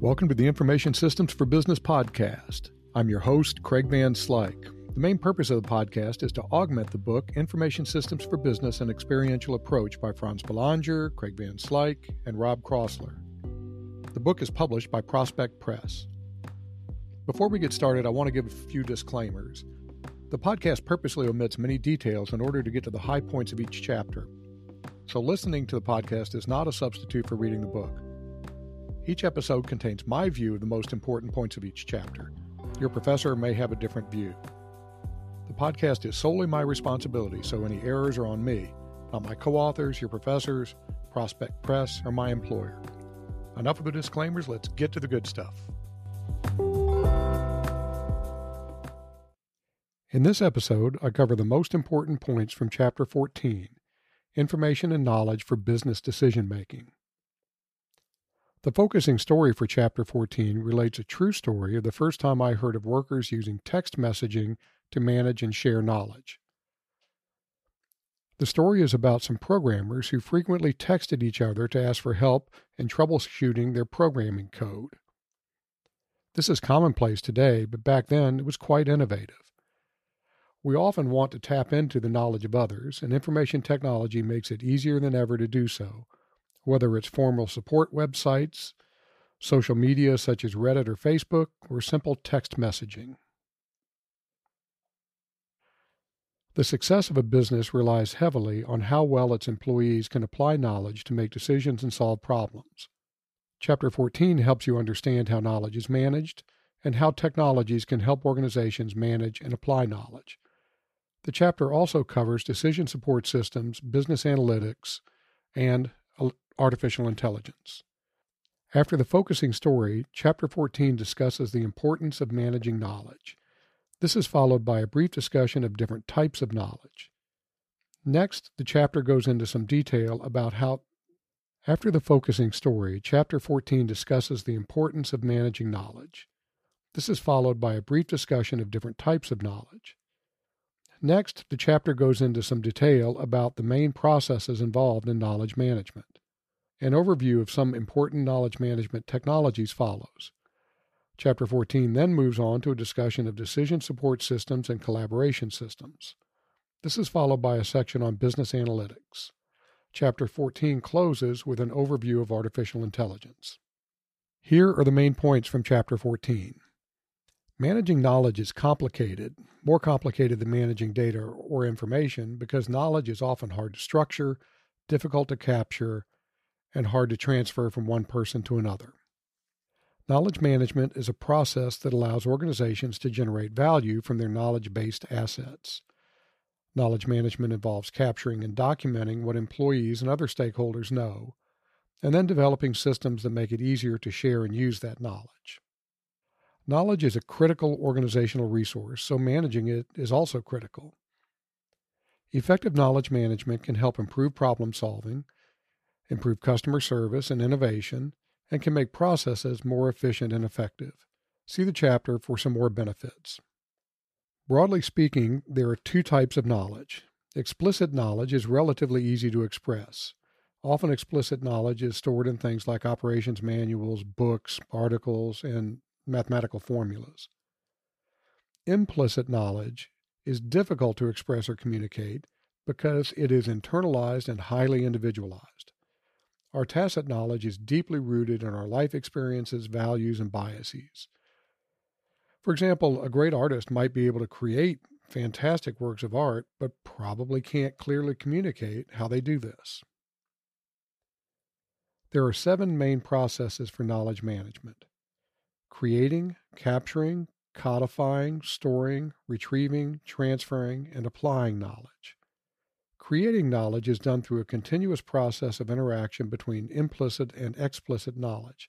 Welcome to the Information Systems for Business podcast. I'm your host, Craig Van Slyke. The main purpose of the podcast is to augment the book Information Systems for Business An Experiential Approach by France Belanger, Craig Van Slyke, and Rob Crossler. The book is published by Prospect Press. Before we get started, I want to give a few disclaimers. The podcast purposely omits many details in order to get to the high points of each chapter. So, listening to the podcast is not a substitute for reading the book. Each episode contains my view of the most important points of each chapter. Your professor may have a different view. The podcast is solely my responsibility, so any errors are on me, not my co authors, your professors, Prospect Press, or my employer. Enough of the disclaimers, let's get to the good stuff. In this episode, I cover the most important points from Chapter 14 Information and Knowledge for Business Decision Making. The focusing story for Chapter 14 relates a true story of the first time I heard of workers using text messaging to manage and share knowledge. The story is about some programmers who frequently texted each other to ask for help in troubleshooting their programming code. This is commonplace today, but back then it was quite innovative. We often want to tap into the knowledge of others, and information technology makes it easier than ever to do so whether it's formal support websites, social media such as Reddit or Facebook, or simple text messaging. The success of a business relies heavily on how well its employees can apply knowledge to make decisions and solve problems. Chapter 14 helps you understand how knowledge is managed and how technologies can help organizations manage and apply knowledge. The chapter also covers decision support systems, business analytics, and artificial intelligence. After the focusing story, Chapter 14 discusses the importance of managing knowledge. This is followed by a brief discussion of different types of knowledge. Next, the chapter goes into some detail about how. After the focusing story, Chapter 14 discusses the importance of managing knowledge. This is followed by a brief discussion of different types of knowledge. Next, the chapter goes into some detail about the main processes involved in knowledge management. An overview of some important knowledge management technologies follows. Chapter 14 then moves on to a discussion of decision support systems and collaboration systems. This is followed by a section on business analytics. Chapter 14 closes with an overview of artificial intelligence. Here are the main points from Chapter 14. Managing knowledge is complicated, more complicated than managing data or information, because knowledge is often hard to structure, difficult to capture, and hard to transfer from one person to another. Knowledge management is a process that allows organizations to generate value from their knowledge based assets. Knowledge management involves capturing and documenting what employees and other stakeholders know, and then developing systems that make it easier to share and use that knowledge. Knowledge is a critical organizational resource, so managing it is also critical. Effective knowledge management can help improve problem solving, improve customer service and innovation, and can make processes more efficient and effective. See the chapter for some more benefits. Broadly speaking, there are two types of knowledge. Explicit knowledge is relatively easy to express. Often, explicit knowledge is stored in things like operations manuals, books, articles, and mathematical formulas. Implicit knowledge is difficult to express or communicate because it is internalized and highly individualized. Our tacit knowledge is deeply rooted in our life experiences, values, and biases. For example, a great artist might be able to create fantastic works of art, but probably can't clearly communicate how they do this. There are seven main processes for knowledge management creating, capturing, codifying, storing, retrieving, transferring, and applying knowledge. Creating knowledge is done through a continuous process of interaction between implicit and explicit knowledge.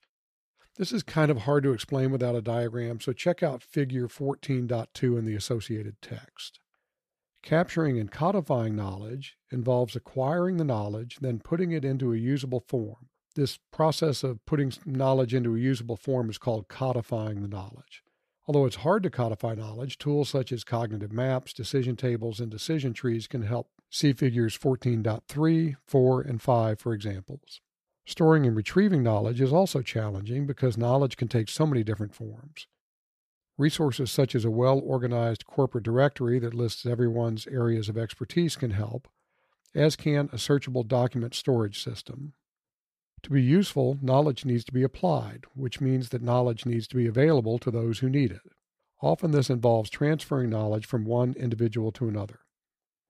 This is kind of hard to explain without a diagram, so check out figure 14.2 in the associated text. Capturing and codifying knowledge involves acquiring the knowledge, then putting it into a usable form. This process of putting knowledge into a usable form is called codifying the knowledge. Although it's hard to codify knowledge, tools such as cognitive maps, decision tables, and decision trees can help See figures 14.3, 4, and 5 for examples. Storing and retrieving knowledge is also challenging because knowledge can take so many different forms. Resources such as a well organized corporate directory that lists everyone's areas of expertise can help, as can a searchable document storage system. To be useful, knowledge needs to be applied, which means that knowledge needs to be available to those who need it. Often this involves transferring knowledge from one individual to another.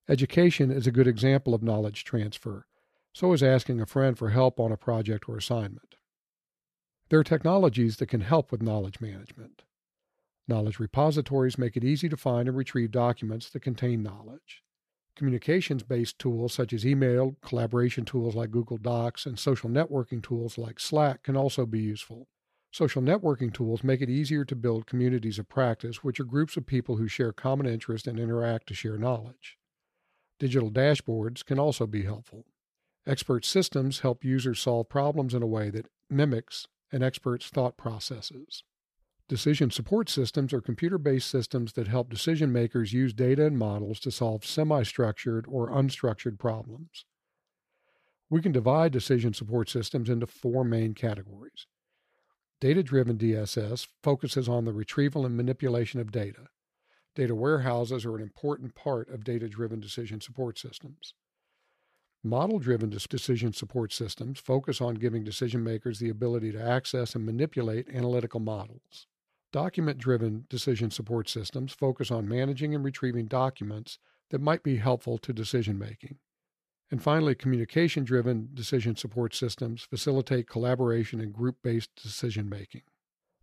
Education is a good example of knowledge transfer, so is asking a friend for help on a project or assignment. There are technologies that can help with knowledge management. Knowledge repositories make it easy to find and retrieve documents that contain knowledge. Communications based tools such as email, collaboration tools like Google Docs, and social networking tools like Slack can also be useful. Social networking tools make it easier to build communities of practice, which are groups of people who share common interests and interact to share knowledge. Digital dashboards can also be helpful. Expert systems help users solve problems in a way that mimics an expert's thought processes. Decision support systems are computer based systems that help decision makers use data and models to solve semi structured or unstructured problems. We can divide decision support systems into four main categories. Data driven DSS focuses on the retrieval and manipulation of data. Data warehouses are an important part of data driven decision support systems. Model driven decision support systems focus on giving decision makers the ability to access and manipulate analytical models. Document driven decision support systems focus on managing and retrieving documents that might be helpful to decision making. And finally, communication driven decision support systems facilitate collaboration and group based decision making.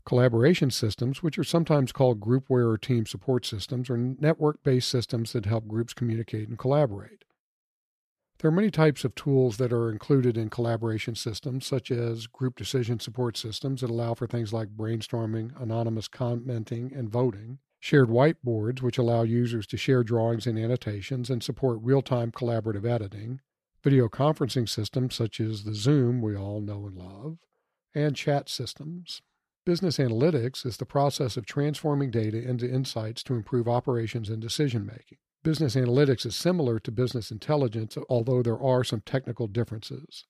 Collaboration systems, which are sometimes called groupware or team support systems, are network based systems that help groups communicate and collaborate. There are many types of tools that are included in collaboration systems, such as group decision support systems that allow for things like brainstorming, anonymous commenting, and voting, shared whiteboards, which allow users to share drawings and annotations and support real time collaborative editing, video conferencing systems such as the Zoom we all know and love, and chat systems. Business analytics is the process of transforming data into insights to improve operations and decision making. Business analytics is similar to business intelligence, although there are some technical differences.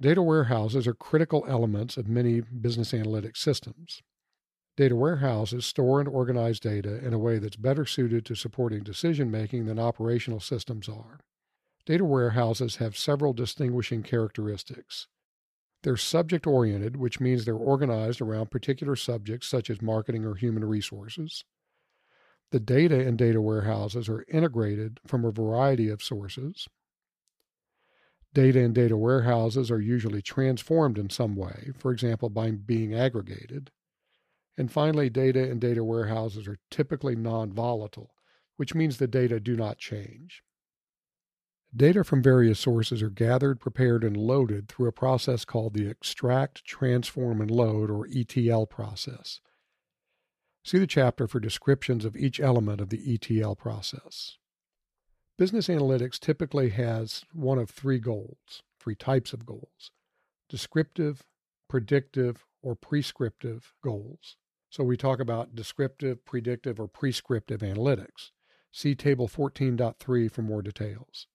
Data warehouses are critical elements of many business analytics systems. Data warehouses store and organize data in a way that's better suited to supporting decision making than operational systems are. Data warehouses have several distinguishing characteristics. They're subject oriented, which means they're organized around particular subjects such as marketing or human resources. The data in data warehouses are integrated from a variety of sources. Data in data warehouses are usually transformed in some way, for example, by being aggregated. And finally, data in data warehouses are typically non volatile, which means the data do not change. Data from various sources are gathered, prepared, and loaded through a process called the extract, transform, and load, or ETL process. See the chapter for descriptions of each element of the ETL process. Business analytics typically has one of three goals, three types of goals descriptive, predictive, or prescriptive goals. So we talk about descriptive, predictive, or prescriptive analytics. See Table 14.3 for more details.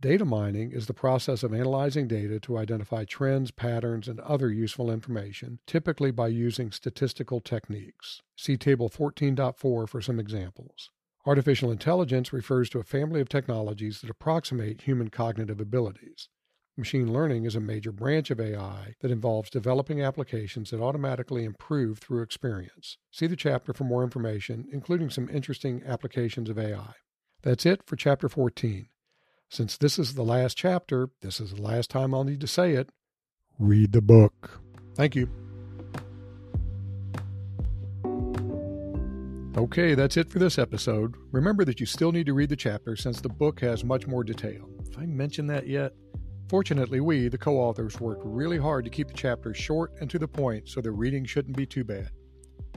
Data mining is the process of analyzing data to identify trends, patterns, and other useful information, typically by using statistical techniques. See Table 14.4 for some examples. Artificial intelligence refers to a family of technologies that approximate human cognitive abilities. Machine learning is a major branch of AI that involves developing applications that automatically improve through experience. See the chapter for more information, including some interesting applications of AI. That's it for Chapter 14. Since this is the last chapter, this is the last time I'll need to say it. Read the book. Thank you. Okay, that's it for this episode. Remember that you still need to read the chapter since the book has much more detail. If I mentioned that yet? Fortunately, we, the co authors, worked really hard to keep the chapters short and to the point so the reading shouldn't be too bad.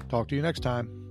Talk to you next time.